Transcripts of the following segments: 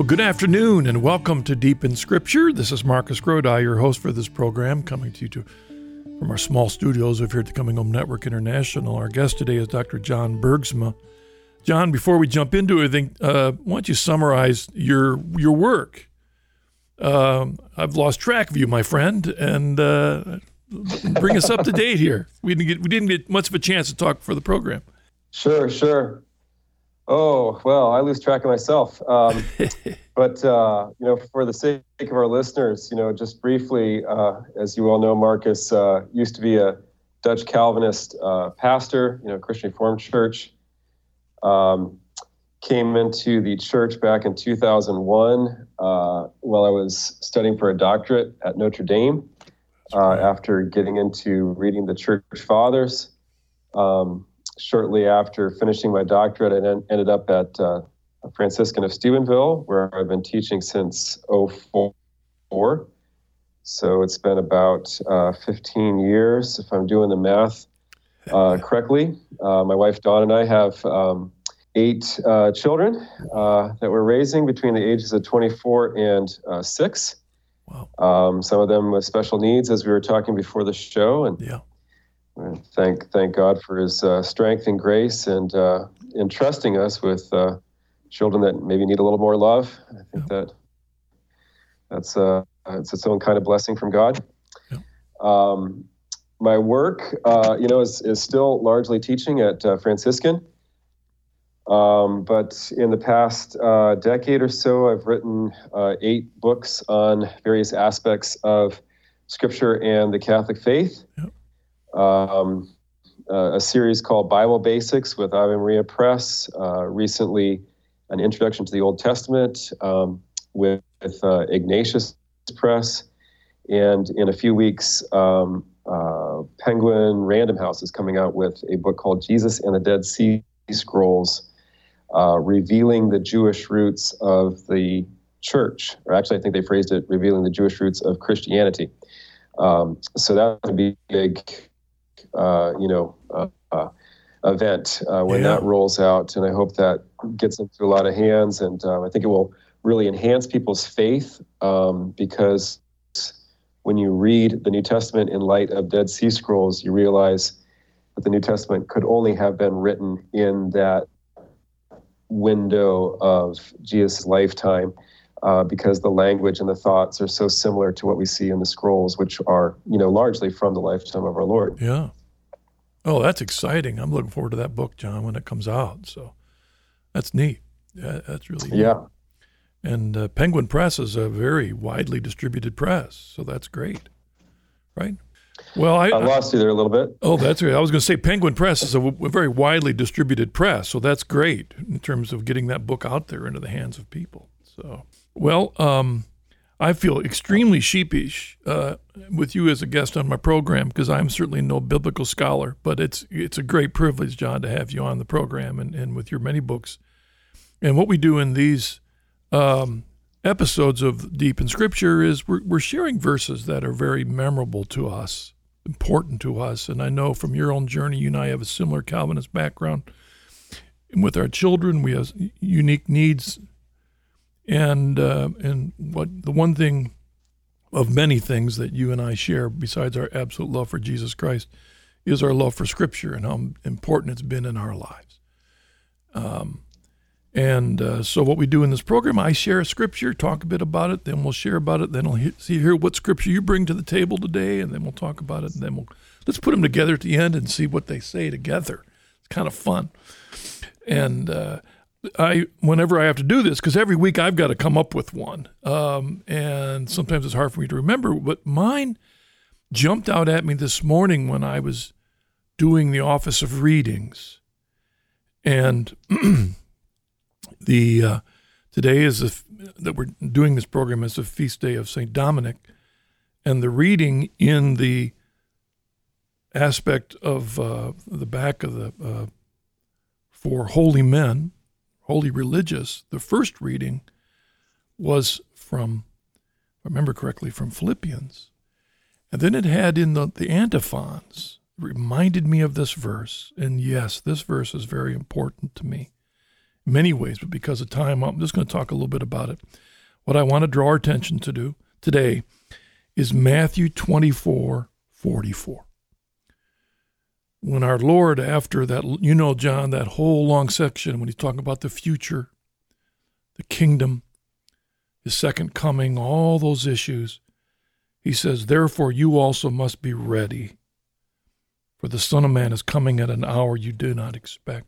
Well, good afternoon and welcome to Deep in Scripture. This is Marcus Grodi, your host for this program, coming to you to, from our small studios of here at the Coming Home Network International. Our guest today is Dr. John Bergsma. John, before we jump into everything, uh, why don't you summarize your your work? Um, I've lost track of you, my friend, and uh, bring us up to date here. We didn't get we didn't get much of a chance to talk for the program. Sure, sure. Oh well, I lose track of myself. Um, but uh, you know, for the sake of our listeners, you know, just briefly, uh, as you all know, Marcus uh, used to be a Dutch Calvinist uh, pastor, you know, Christian Reformed Church. Um, came into the church back in 2001 uh, while I was studying for a doctorate at Notre Dame. Uh, after getting into reading the Church Fathers. Um, shortly after finishing my doctorate, I en- ended up at uh, Franciscan of Steubenville, where I've been teaching since 04. So it's been about uh, 15 years, if I'm doing the math uh, correctly. Uh, my wife Dawn and I have um, eight uh, children uh, that we're raising between the ages of 24 and six. Wow. Um, some of them with special needs, as we were talking before the show, and Yeah. Thank thank God for His uh, strength and grace, and uh, entrusting us with uh, children that maybe need a little more love. I think that that's uh, it's its own kind of blessing from God. Yeah. Um, my work, uh, you know, is is still largely teaching at uh, Franciscan. Um, but in the past uh, decade or so, I've written uh, eight books on various aspects of Scripture and the Catholic faith. Um, uh, a series called Bible Basics with Ave Maria Press. Uh, recently, an introduction to the Old Testament um, with, with uh, Ignatius Press. And in a few weeks, um, uh, Penguin Random House is coming out with a book called Jesus and the Dead Sea Scrolls uh, revealing the Jewish roots of the church, or actually, I think they phrased it revealing the Jewish roots of Christianity. Um, so that would be a big, you know, uh, uh, event uh, when Yeah. that rolls out, and I hope that gets into a lot of hands, and um, I think it will really enhance people's faith um, because when you read the New Testament in light of Dead Sea Scrolls, you realize that the New Testament could only have been written in that window of Jesus' lifetime uh, because the language and the thoughts are so similar to what we see in the scrolls, which are, you know, largely from the lifetime of our Lord. Yeah. Oh, that's exciting. I'm looking forward to that book, John, when it comes out. So that's neat. Yeah, that's really neat. Yeah. And uh, Penguin Press is a very widely distributed press, so that's great, right? Well, I, I I- lost you there a little bit. oh, that's right. I was going to say Penguin Press is a, w- a very widely distributed press, so that's great in terms of getting that book out there into the hands of people. So, well, um, I feel extremely sheepish uh, with you as a guest on my program because I'm certainly no biblical scholar, but it's it's a great privilege, John, to have you on the program and, and with your many books. And what we do in these um, episodes of Deep in Scripture is we're, we're sharing verses that are very memorable to us, important to us. And I know from your own journey, you and I have a similar Calvinist background. And with our children, we have unique needs. And uh, and what the one thing of many things that you and I share, besides our absolute love for Jesus Christ, is our love for Scripture and how important it's been in our lives. Um, and uh, so, what we do in this program, I share a scripture, talk a bit about it, then we'll share about it, then I'll he- see hear what scripture you bring to the table today, and then we'll talk about it, and then we'll let's put them together at the end and see what they say together. It's kind of fun. And uh, I, whenever I have to do this, because every week I've got to come up with one, um, and sometimes it's hard for me to remember. But mine jumped out at me this morning when I was doing the Office of Readings, and the uh, today is that we're doing this program is the feast day of Saint Dominic, and the reading in the aspect of uh, the back of the uh, for holy men, holy religious. The first reading was from, remember correctly, from Philippians, and then it had in the the antiphons reminded me of this verse, and yes, this verse is very important to me in many ways, but because of time, I'm just going to talk a little bit about it. What I want to draw our attention to do today is Matthew 24 44. When our Lord, after that, you know, John, that whole long section, when he's talking about the future, the kingdom, his second coming, all those issues, he says, Therefore, you also must be ready, for the Son of Man is coming at an hour you do not expect.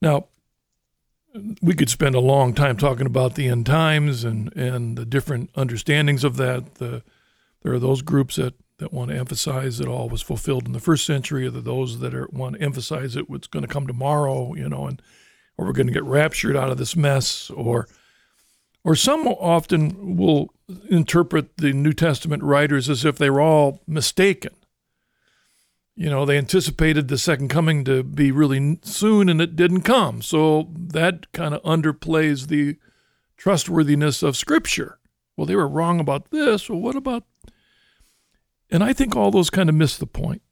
Now, we could spend a long time talking about the end times and, and the different understandings of that. The, there are those groups that, that want to emphasize that all was fulfilled in the first century, or that those that are, want to emphasize it what's going to come tomorrow, you know, and or we're going to get raptured out of this mess, or or some often will interpret the New Testament writers as if they were all mistaken you know, they anticipated the second coming to be really soon and it didn't come. So that kind of underplays the trustworthiness of Scripture. Well, they were wrong about this. Well, what about. And I think all those kind of miss the point.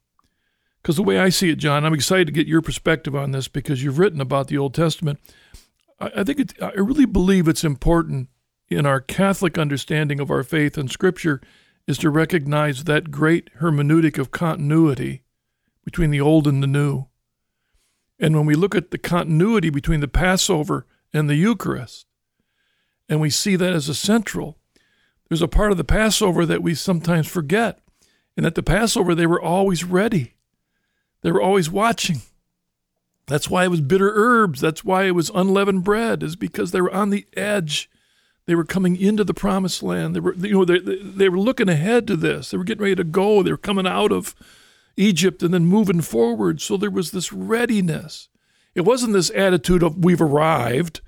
Because the way I see it, John, I'm excited to get your perspective on this because you've written about the Old Testament. I, I think it, I really believe it's important in our Catholic understanding of our faith and Scripture is to recognize that great hermeneutic of continuity between the old and the new. And when we look at the continuity between the Passover and the Eucharist, and we see that as a central, there's a part of the Passover that we sometimes forget. And at the Passover, they were always ready, they were always watching. That's why it was bitter herbs. That's why it was unleavened bread, is because they were on the edge. They were coming into the promised land. They were, you know, they, they were looking ahead to this. They were getting ready to go. They were coming out of Egypt and then moving forward. So there was this readiness. It wasn't this attitude of we've arrived, it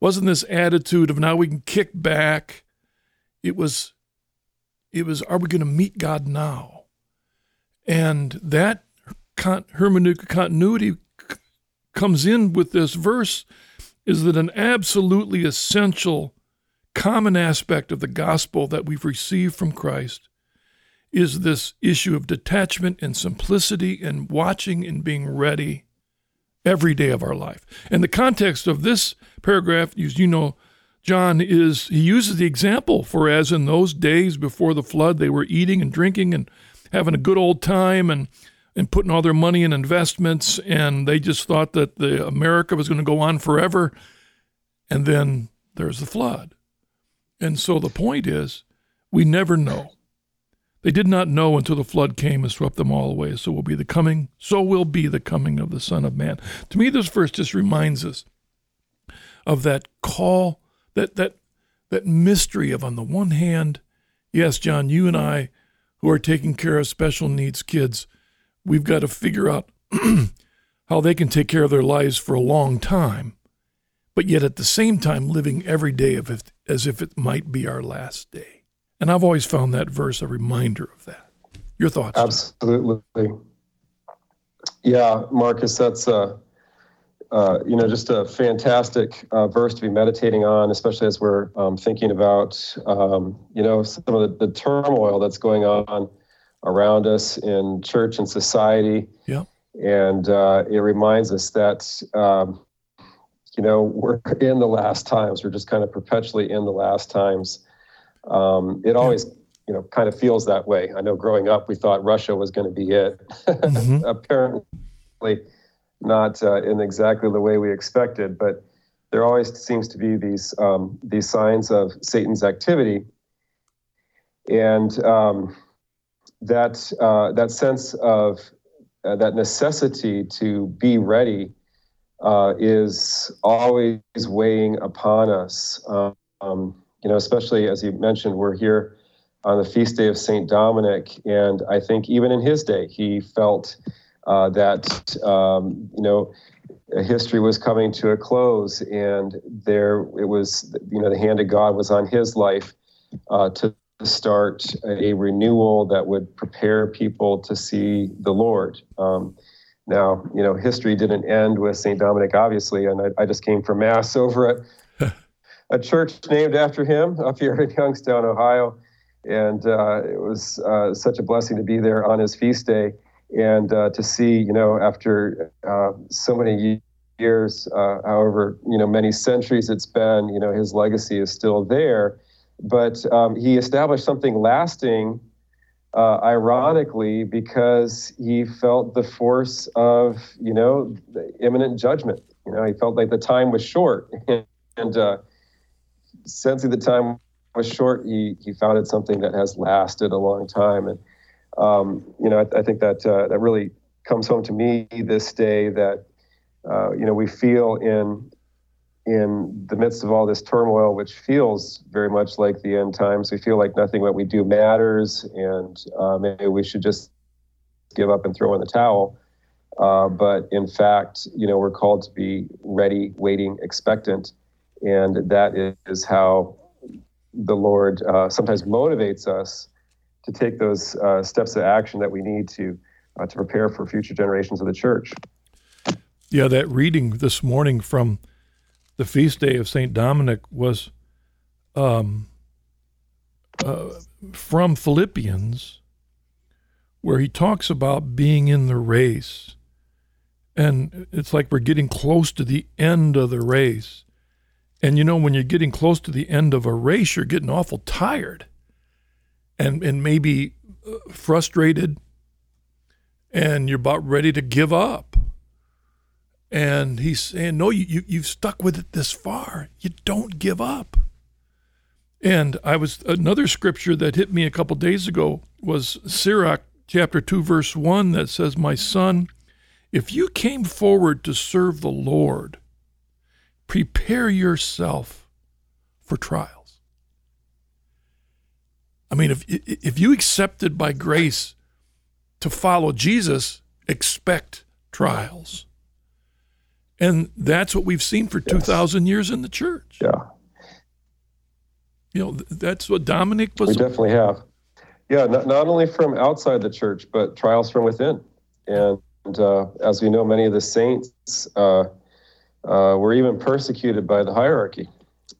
wasn't this attitude of now we can kick back. It was it was are we going to meet God now? And that hermeneutic continuity comes in with this verse is that an absolutely essential common aspect of the gospel that we've received from Christ is this issue of detachment and simplicity and watching and being ready every day of our life. And the context of this paragraph, as you know, John is he uses the example for as in those days before the flood they were eating and drinking and having a good old time and and putting all their money in investments and they just thought that the America was going to go on forever and then there's the flood. And so the point is we never know they did not know until the flood came and swept them all away. So will be the coming, so will be the coming of the Son of Man. To me, this verse just reminds us of that call, that that that mystery of on the one hand, yes, John, you and I who are taking care of special needs kids, we've got to figure out how they can take care of their lives for a long time, but yet at the same time living every day as if it might be our last day. And I've always found that verse a reminder of that. Your thoughts? Absolutely. Yeah, Marcus, that's uh, uh, you know just a fantastic uh, verse to be meditating on, especially as we're um, thinking about um, you know some of the, the, turmoil that's going on around us in church and society. Yeah. And uh, it reminds us that um, you know we're in the last times. We're just kind of perpetually in the last times. Um, it always, you know, kind of feels that way. I know growing up, we thought Russia was going to be it. Mm-hmm. Apparently, not uh, in exactly the way we expected, but there always seems to be these um, these signs of Satan's activity, and um, that uh, that sense of uh, that necessity to be ready uh, is always weighing upon us. Um, you know, especially as you mentioned, we're here on the feast day of Saint Dominic, and I think even in his day, he felt uh, that um, you know history was coming to a close, and there it was. You know, the hand of God was on his life uh, to start a renewal that would prepare people to see the Lord. Um, now, you know, history didn't end with St. Dominic, obviously, and I, I, just came from Mass over at a church named after him up here in Youngstown, Ohio. And uh, it was uh, such a blessing to be there on his feast day and uh, to see, you know, after uh, so many years, uh, however you know many centuries it's been, you know his legacy is still there. But um, he established something lasting, uh, ironically, because he felt the force of you know the imminent judgment. You know, he felt like the time was short, and uh, sensing the time was short, he he founded something that has lasted a long time. And um, you know, I, I think that uh, that really comes home to me this day that uh, you know we feel in in the midst of all this turmoil, which feels very much like the end times. We feel like nothing what we do matters, and uh, maybe we should just give up and throw in the towel. Uh, but in fact, you know, we're called to be ready, waiting, expectant, and that is how the Lord uh, sometimes motivates us to take those uh, steps of action that we need to uh, to prepare for future generations of the church. Yeah, that reading this morning from the feast day of Saint Dominic was um, uh, from Philippians, where he talks about being in the race. And it's like we're getting close to the end of the race. And you know, when you're getting close to the end of a race, you're getting awful tired and, and maybe uh, frustrated and you're about ready to give up. And he's saying, No, you, you, you've stuck with it this far. You don't give up. And I was another scripture that hit me a couple days ago was Sirach chapter 2, verse 1 that says, My son, if you came forward to serve the Lord, prepare yourself for trials. I mean, if, if you accepted by grace to follow Jesus, expect trials. And that's what we've seen for yes. 2,000 years in the church. Yeah. You know, that's what Dominic was. We definitely have. Yeah, not, not only from outside the church, but trials from within. And uh, as we know, many of the saints uh, uh, were even persecuted by the hierarchy.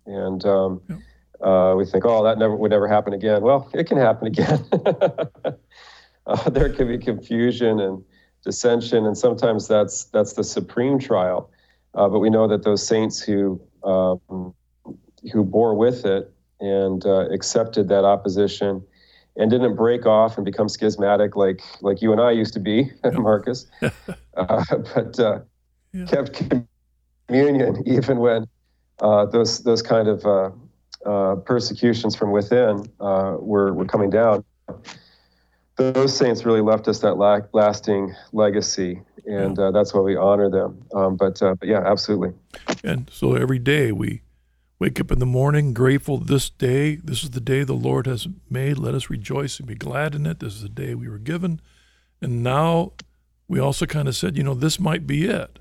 And um, yeah. Uh, we think, oh, that never would never happen again. Well, it can happen again. uh, there can be confusion and dissension, and sometimes that's that's the supreme trial. Uh, but we know that those saints who um, who bore with it and uh, accepted that opposition and didn't break off and become schismatic like like you and I used to be, Marcus, uh, but uh, yeah. kept communion even when uh, those those kind of persecutions from within uh, were were coming down those saints really left us that la- lasting legacy, and uh, that's why we honor them. Um, but, uh, but yeah, absolutely. And so every day we wake up in the morning grateful this day. This is the day the Lord has made. Let us rejoice and be glad in it. This is the day we were given. And now we also kind of said, you know, this might be it.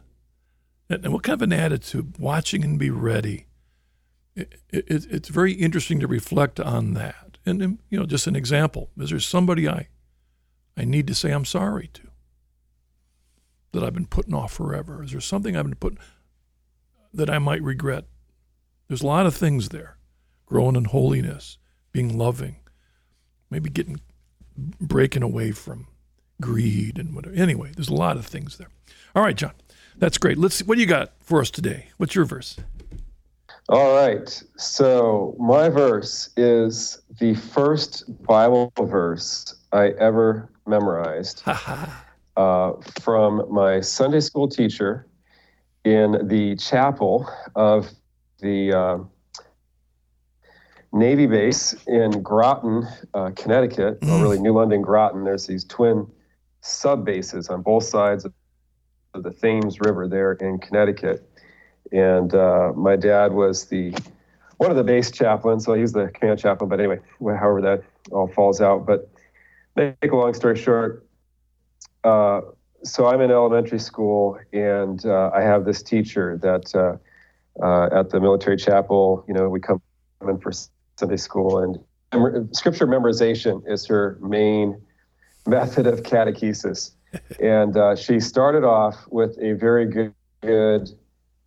And what kind of an attitude? Watching and be ready. It, it, it's very interesting to reflect on that. And, you know, just an example is there somebody I I need to say I'm sorry to that I've been putting off forever? Is there something I've been putting that I might regret? There's a lot of things there. Growing in holiness, being loving, maybe getting breaking away from greed and whatever. Anyway, there's a lot of things there. All right, John. That's great. Let's see what do you got for us today? What's your verse? All right. So, my verse is the first Bible verse I ever memorized uh, from my Sunday school teacher in the chapel of the uh, Navy base in Groton, uh, Connecticut, mm. or really New London, Groton. There's these twin sub bases on both sides of the Thames River there in Connecticut. And uh, my dad was the one of the base chaplains, so he's the command chaplain. But anyway, however that all falls out. But make a long story short, uh, so I'm in elementary school, and uh, I have this teacher that uh, uh at the military chapel, you know, we come in for Sunday school, and scripture memorization is her main method of catechesis. and uh, she started off with a very good, good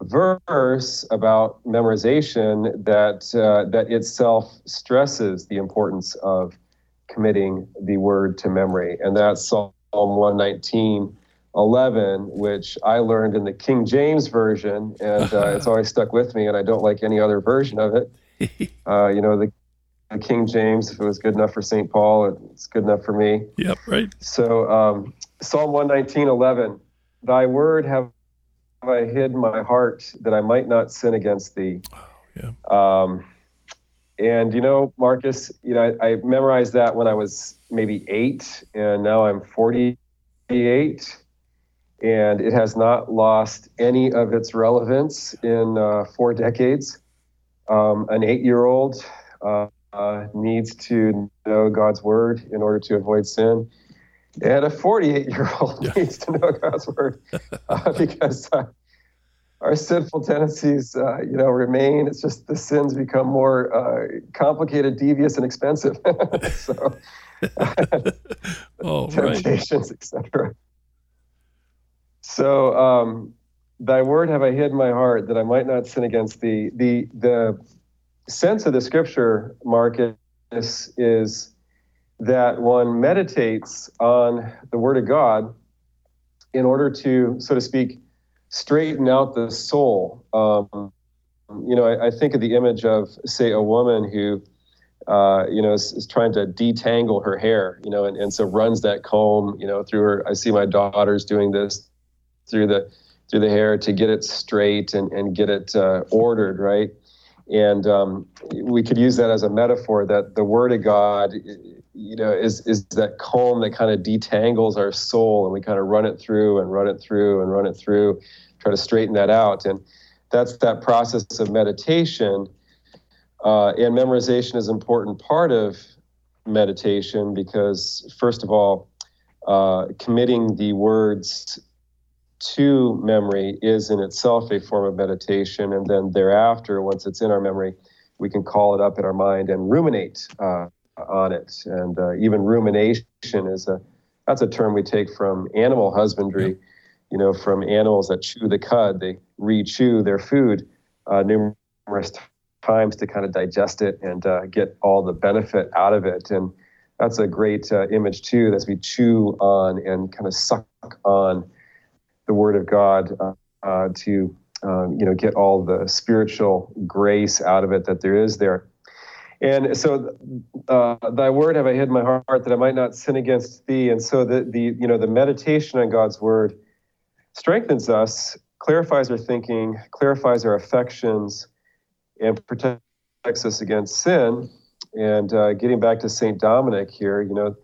verse about memorization that uh, that itself stresses the importance of committing the word to memory. And that's Psalm 119, 11, which I learned in the King James version, and uh, it's always stuck with me, and I don't like any other version of it. Uh, you know, the, the, King James, if it was good enough for St. Paul, it's good enough for me. Yep, right. So, um, Psalm 119, 11, Thy word have I hid my heart that I might not sin against thee. Oh, yeah. Um, and you know, Marcus, you know, I, I, memorized that when I was maybe eight, and now I'm 48, and it has not lost any of its relevance in uh, four decades. Um, an eight-year-old uh, uh, needs to know God's word in order to avoid sin, and a 48-year-old yeah. needs to know God's word uh, because uh, our sinful tendencies, uh, you know, remain. It's just the sins become more uh, complicated, devious, and expensive. so, oh, temptations, right. etc. So, um, thy word have I hid in my heart that I might not sin against thee. The the sense of the scripture, Marcus, is that one meditates on the word of God in order to, so to speak, straighten out the soul. Um, you know, I, I, think of the image of, say, a woman who, uh, you know, is, is, trying to detangle her hair, you know, and, and so runs that comb, you know, through her. I see my daughters doing this through the through the hair to get it straight and, and get it uh, ordered, right? And um, we could use that as a metaphor that the Word of God, you know, is is that comb that kind of detangles our soul, and we kind of run it through and run it through and run it through, try to straighten that out. And that's that process of meditation. Uh, and memorization is an important part of meditation because, first of all, uh, committing the words to memory is in itself a form of meditation. And then thereafter, once it's in our memory, we can call it up in our mind and ruminate uh, on it. And uh, even rumination is a that's a term we take from animal husbandry you know, from animals that chew the cud, they re-chew their food uh, numerous times to kind of digest it and uh, get all the benefit out of it. And that's a great uh, image too, as we chew on and kind of suck on the Word of God uh, uh, to, um, you know, get all the spiritual grace out of it that there is there. And so, uh, thy word have I hid in my heart that I might not sin against thee. And so, the the you know the meditation on God's word strengthens us, clarifies our thinking, clarifies our affections, and protects us against sin. And uh, getting back to St. Dominic here, you know,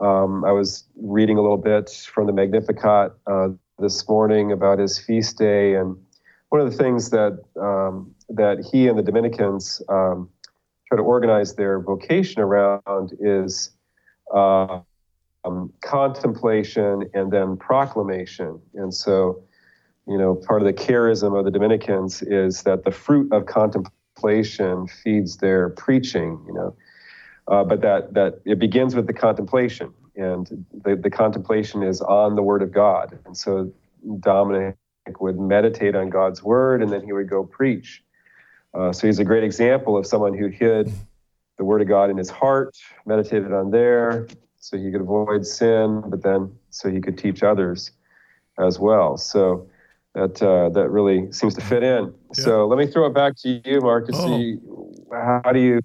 um, I was reading a little bit from the Magnificat uh, this morning about his feast day, and one of the things that um, that he and the Dominicans um, try to organize their vocation around is uh, um, contemplation and then proclamation. And so, you know, part of the charism of the Dominicans is that the fruit of contemplation feeds their preaching, you know, uh, but that, that it begins with the contemplation and the, the contemplation is on the word of God. And so Dominic would meditate on God's word and then he would go preach. Uh, so he's a great example of someone who hid the word of God in his heart, meditated on there, so he could avoid sin, but then so he could teach others as well. So that uh, that really seems to fit in. Yeah. So let me throw it back to you, Marcus. Oh. How do you?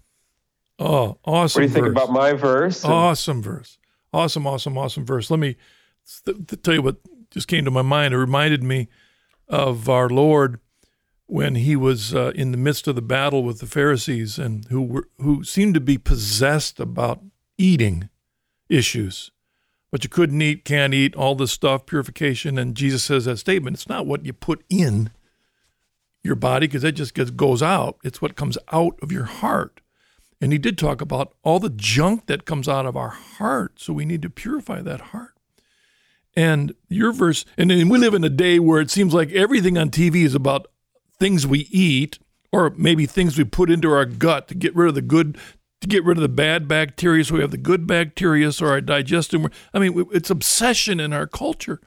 Oh, awesome! What do you think about my verse? Awesome verse. Awesome, awesome, awesome verse. Let me th- th- tell you what just came to my mind. It reminded me of our Lord when he was uh, in the midst of the battle with the Pharisees and who were who seemed to be possessed about eating issues. But you couldn't eat, can't eat, all this stuff, purification. And Jesus says that statement. It's not what you put in your body because that just gets, goes out. It's what comes out of your heart. And he did talk about all the junk that comes out of our heart. So we need to purify that heart. And your verse, and we live in a day where it seems like everything on TV is about things we eat or maybe things we put into our gut to get rid of the good to get rid of the bad bacteria so we have the good bacteria so our digestive i mean it's obsession in our culture.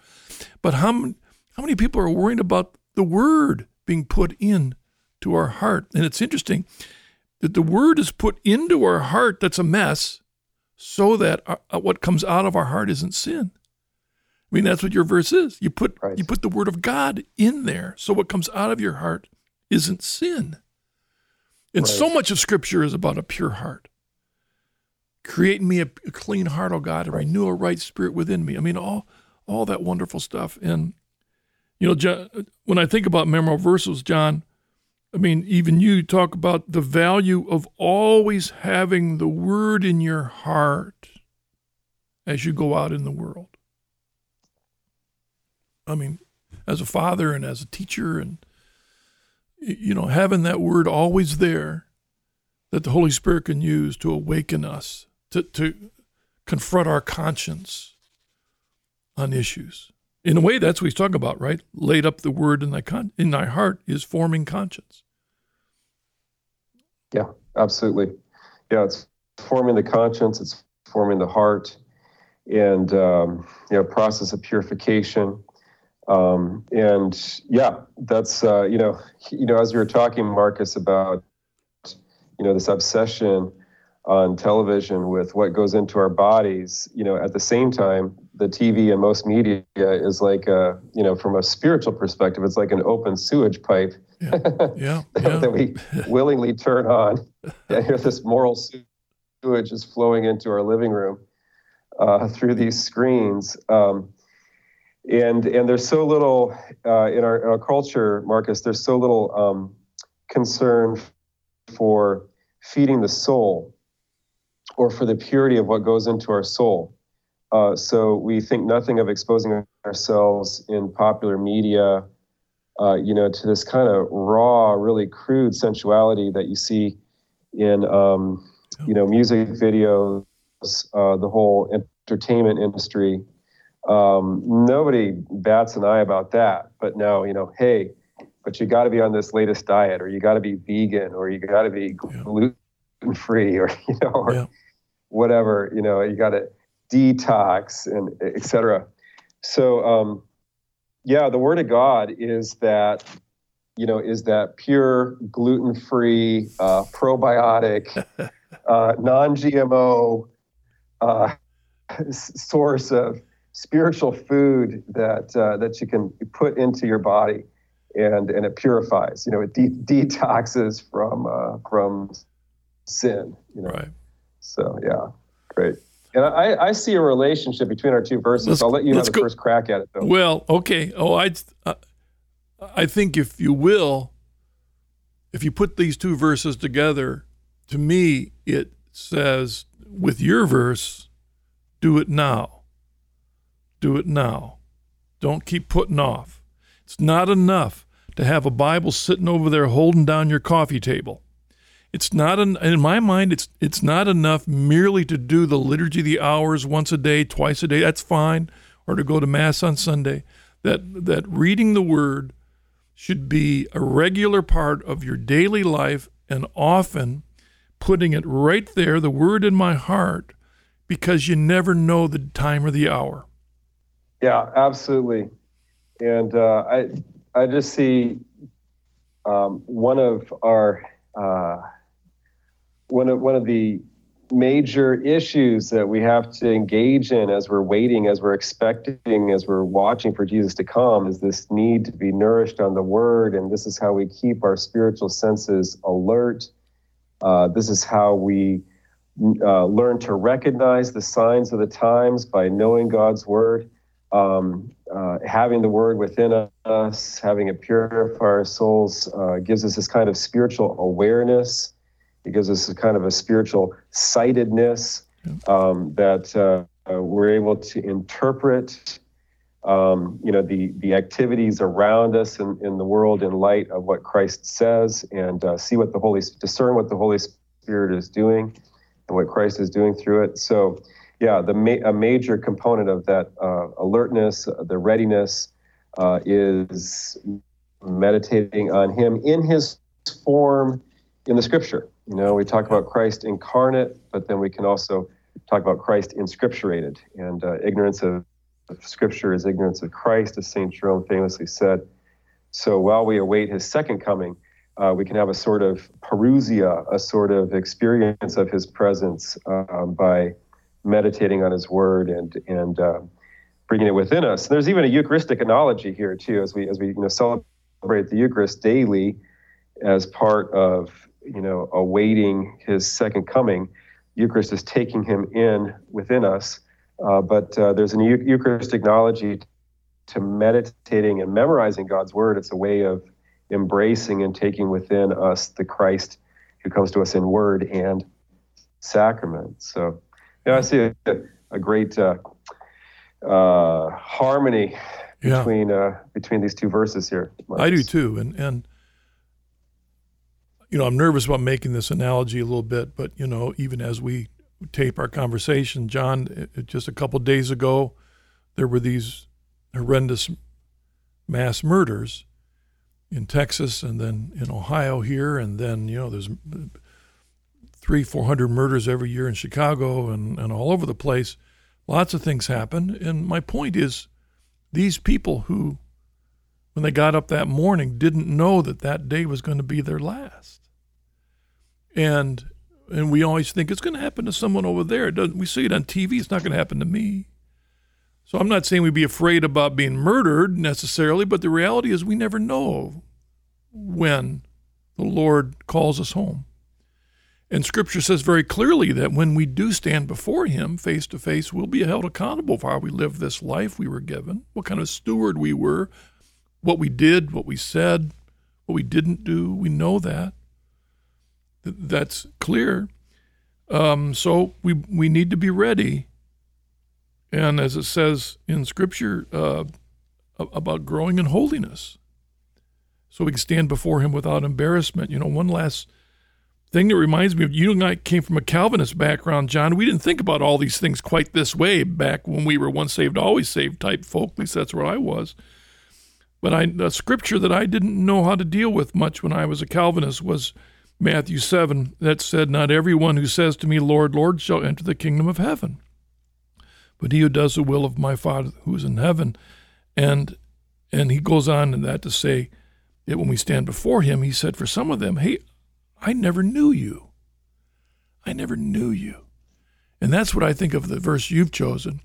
But how, how many people are worried about the word being put in to our heart? And it's interesting that the word is put into our heart that's a mess so that our, uh, what comes out of our heart isn't sin I mean, that's what your verse is. You put Right. you put the word of God in there, so what comes out of your heart isn't sin. And so much of Scripture is about a pure heart. Create me a, a clean heart, O God, and renew a right spirit within me. I mean, all all that wonderful stuff. And you know, John, when I think about memorable verses, John, I mean, even you talk about the value of always having the word in your heart as you go out in the world. I mean, as a father and as a teacher, and you know, having that word always there that the Holy Spirit can use to awaken us, to, to confront our conscience on issues. In a way, that's what he's talking about, right? Laid up the word in thy con- in thy heart is forming conscience. Yeah, absolutely. Yeah, it's forming the conscience, it's forming the heart, and um, you know, process of purification. Um, and yeah, that's uh, you know, you know, as you were talking, Marcus, about you know this obsession on television with what goes into our bodies. You know, at the same time, the TV and most media is like a you know, from a spiritual perspective, it's like an open sewage pipe Yeah, yeah, yeah. that we willingly turn on. And here, this moral sewage is flowing into our living room uh, through these screens. Um, and and there's so little uh, in, our, in our culture, Marcus. There's so little um, concern for feeding the soul or for the purity of what goes into our soul. Uh, so we think nothing of exposing ourselves in popular media uh, you know, to this kind of raw, really crude sensuality that you see in, um, you know, music videos, uh, the whole entertainment industry. Um, nobody bats an eye about that. But now, you know, hey, but you got to be on this latest diet, or you got to be vegan, or you got to be gluten free, or you know, or Yeah. whatever. You know, you got to detox and etc. So, um, yeah, the word of God is that, you know, is that pure, gluten-free, uh, probiotic, uh, non-GMO uh, source of spiritual food that uh, that you can put into your body, and and it purifies. You know, it de- detoxes from uh, from sin. You know, Right. so yeah, great. And I, I see a relationship between our two verses. Let's- I'll let you have the go- first crack at it, though. Well, okay. Oh, I, uh, I think if you will, if you put these two verses together, to me it says with your verse, do it now. Do it now. Don't keep putting off. It's not enough to have a Bible sitting over there holding down your coffee table. It's not an, in my mind. It's it's not enough merely to do the liturgy of the hours once a day, twice a day. That's fine, or to go to mass on Sunday. That that reading the Word should be a regular part of your daily life, and often putting it right there, the Word in my heart, because you never know the time or the hour. Yeah, absolutely. And uh, I I just see um, one of our uh, one of one of the major issues that we have to engage in as we're waiting, as we're expecting, as we're watching for Jesus to come is this need to be nourished on the Word, and this is how we keep our spiritual senses alert. Uh, this is how we uh, learn to recognize the signs of the times by knowing God's Word um, uh, having the word within us, having it purify our souls, uh, gives us this kind of spiritual awareness. It gives us a kind of a spiritual sightedness um, that uh, uh, we're able to interpret, um, you know, the the activities around us in, in the world in light of what Christ says, and uh, see what the Holy discern what the Holy Spirit is doing, and what Christ is doing through it. So yeah, the ma- a major component of that uh, alertness, uh, the readiness, uh, is meditating on Him in His form in the Scripture. You know, we talk about Christ incarnate, but then we can also talk about Christ inscripturated. And uh, ignorance of Scripture is ignorance of Christ, as Saint Jerome famously said. So while we await His second coming, uh, we can have a sort of parousia, a sort of experience of His presence uh, by meditating on his word and and uh, bringing it within us. And there's even a Eucharistic analogy here too, as we as we you know celebrate the Eucharist daily as part of you know awaiting His second coming. Eucharist is taking Him in within us, uh, but uh, there's an Eucharistic analogy to meditating and memorizing God's Word. It's a way of embracing and taking within us the Christ who comes to us in Word and sacrament. So, yeah, I see a, a great uh, uh, harmony yeah. between uh, between these two verses here. Marcus. I do too, and and you know I'm nervous about making this analogy a little bit, but you know even as we tape our conversation, John, just a couple days ago, there were these horrendous mass murders in Texas and then in Ohio here, and then you know there's three, four hundred murders every year in Chicago and, and all over the place. Lots of things happen. And my point is, these people who, when they got up that morning, didn't know that that day was going to be their last. And and we always think it's going to happen to someone over there. It doesn't, we see it on TV. It's not going to happen to me. So I'm not saying we'd be afraid about being murdered necessarily, but the reality is we never know when the Lord calls us home. And Scripture says very clearly that when we do stand before Him face to face, we'll be held accountable for how we lived this life we were given, what kind of steward we were, what we did, what we said, what we didn't do. We know that. That's clear. Um, so we we need to be ready. And as it says in Scripture uh, about growing in holiness, so we can stand before Him without embarrassment. You know, one last thing that reminds me of you and I came from a Calvinist background, John. We didn't think about all these things quite this way back when we were once saved, always saved type folk. At least that's where I was. But I, a scripture that I didn't know how to deal with much when I was a Calvinist was Matthew 7 that said, Not everyone who says to me, Lord, Lord, shall enter the kingdom of heaven, but he who does the will of my Father who is in heaven. And and he goes on in that to say that when we stand before him, he said, For some of them, hey, I never knew you. I never knew you. And that's what I think of the verse you've chosen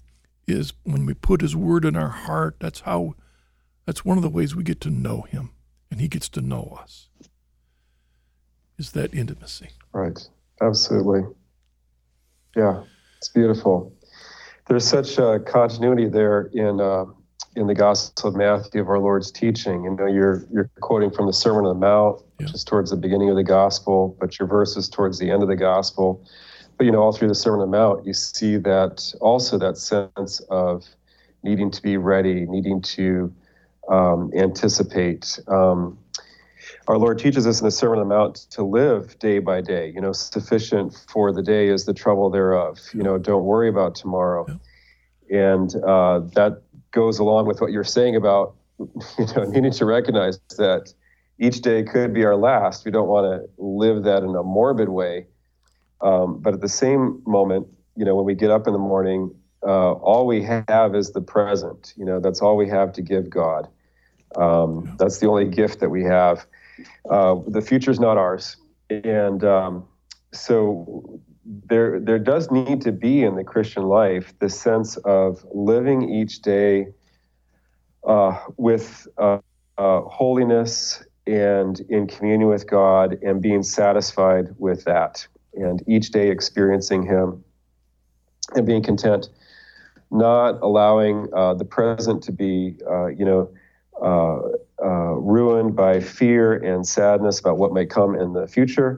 is when we put his word in our heart, that's how that's one of the ways we get to know him and he gets to know us. Is that intimacy. Right. Absolutely. Yeah. It's beautiful. There's such a continuity there in uh, in the Gospel of Matthew of our Lord's teaching. You know, you're you're quoting from the Sermon on the Mount, yeah. which is towards the beginning of the Gospel, but your verses towards the end of the Gospel. But you know, all through the Sermon on the Mount, you see that also that sense of needing to be ready, needing to um, anticipate. Um, our Lord teaches us in the Sermon on the Mount to live day by day. You know, sufficient for the day is the trouble thereof. You know, don't worry about tomorrow. Yeah. And uh, that goes along with what you're saying about you know needing to recognize that each day could be our last. We don't want to live that in a morbid way, um, but at the same moment, you know, when we get up in the morning, uh, all we have is the present. You know, that's all we have to give God. Um, that's the only gift that we have. Uh, the future's not ours, and um, so there there does need to be in the Christian life the sense of living each day uh, with uh, uh, holiness and in communion with God and being satisfied with that, and each day experiencing Him and being content, not allowing uh, the present to be, uh, you know. Uh, ruined by fear and sadness about what may come in the future,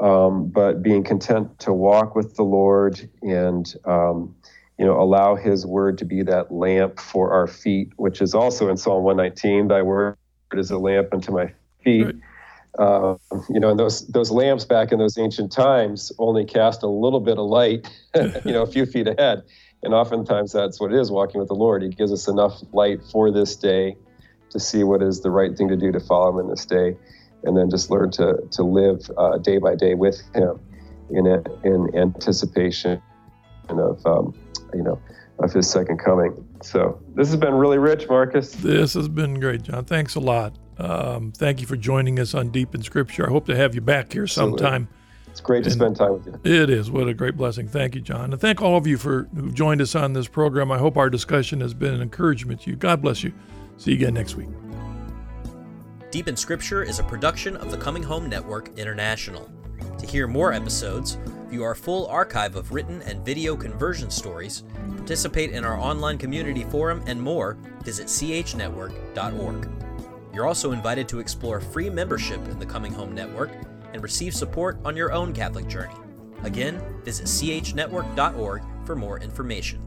um, but being content to walk with the Lord and um, you know allow His word to be that lamp for our feet, which is also in Psalm 119. Thy word is a lamp unto my feet. Right. Uh, you know, and those those lamps back in those ancient times only cast a little bit of light, you know, a few feet ahead. And oftentimes that's what it is walking with the Lord. He gives us enough light for this day to see what is the right thing to do to follow Him in this day and then just learn to to live uh, day by day with Him in a, in anticipation of um, you know of His second coming. So this has been really rich, Marcus. This has been great, John. Thanks a lot. Um, thank you for joining us on Deep in Scripture. I hope to have you back here sometime It's great to and spend time with you. It is. What a great blessing. Thank you, John. And thank all of you for who've joined us on this program. I hope our discussion has been an encouragement to you. God bless you. See you again next week. Deep in Scripture is a production of the Coming Home Network International. To hear more episodes, view our full archive of written and video conversion stories, participate in our online community forum, and more, visit chnetwork.org. You're also invited to explore free membership in the Coming Home Network and receive support on your own Catholic journey. Again, visit chnetwork.org for more information.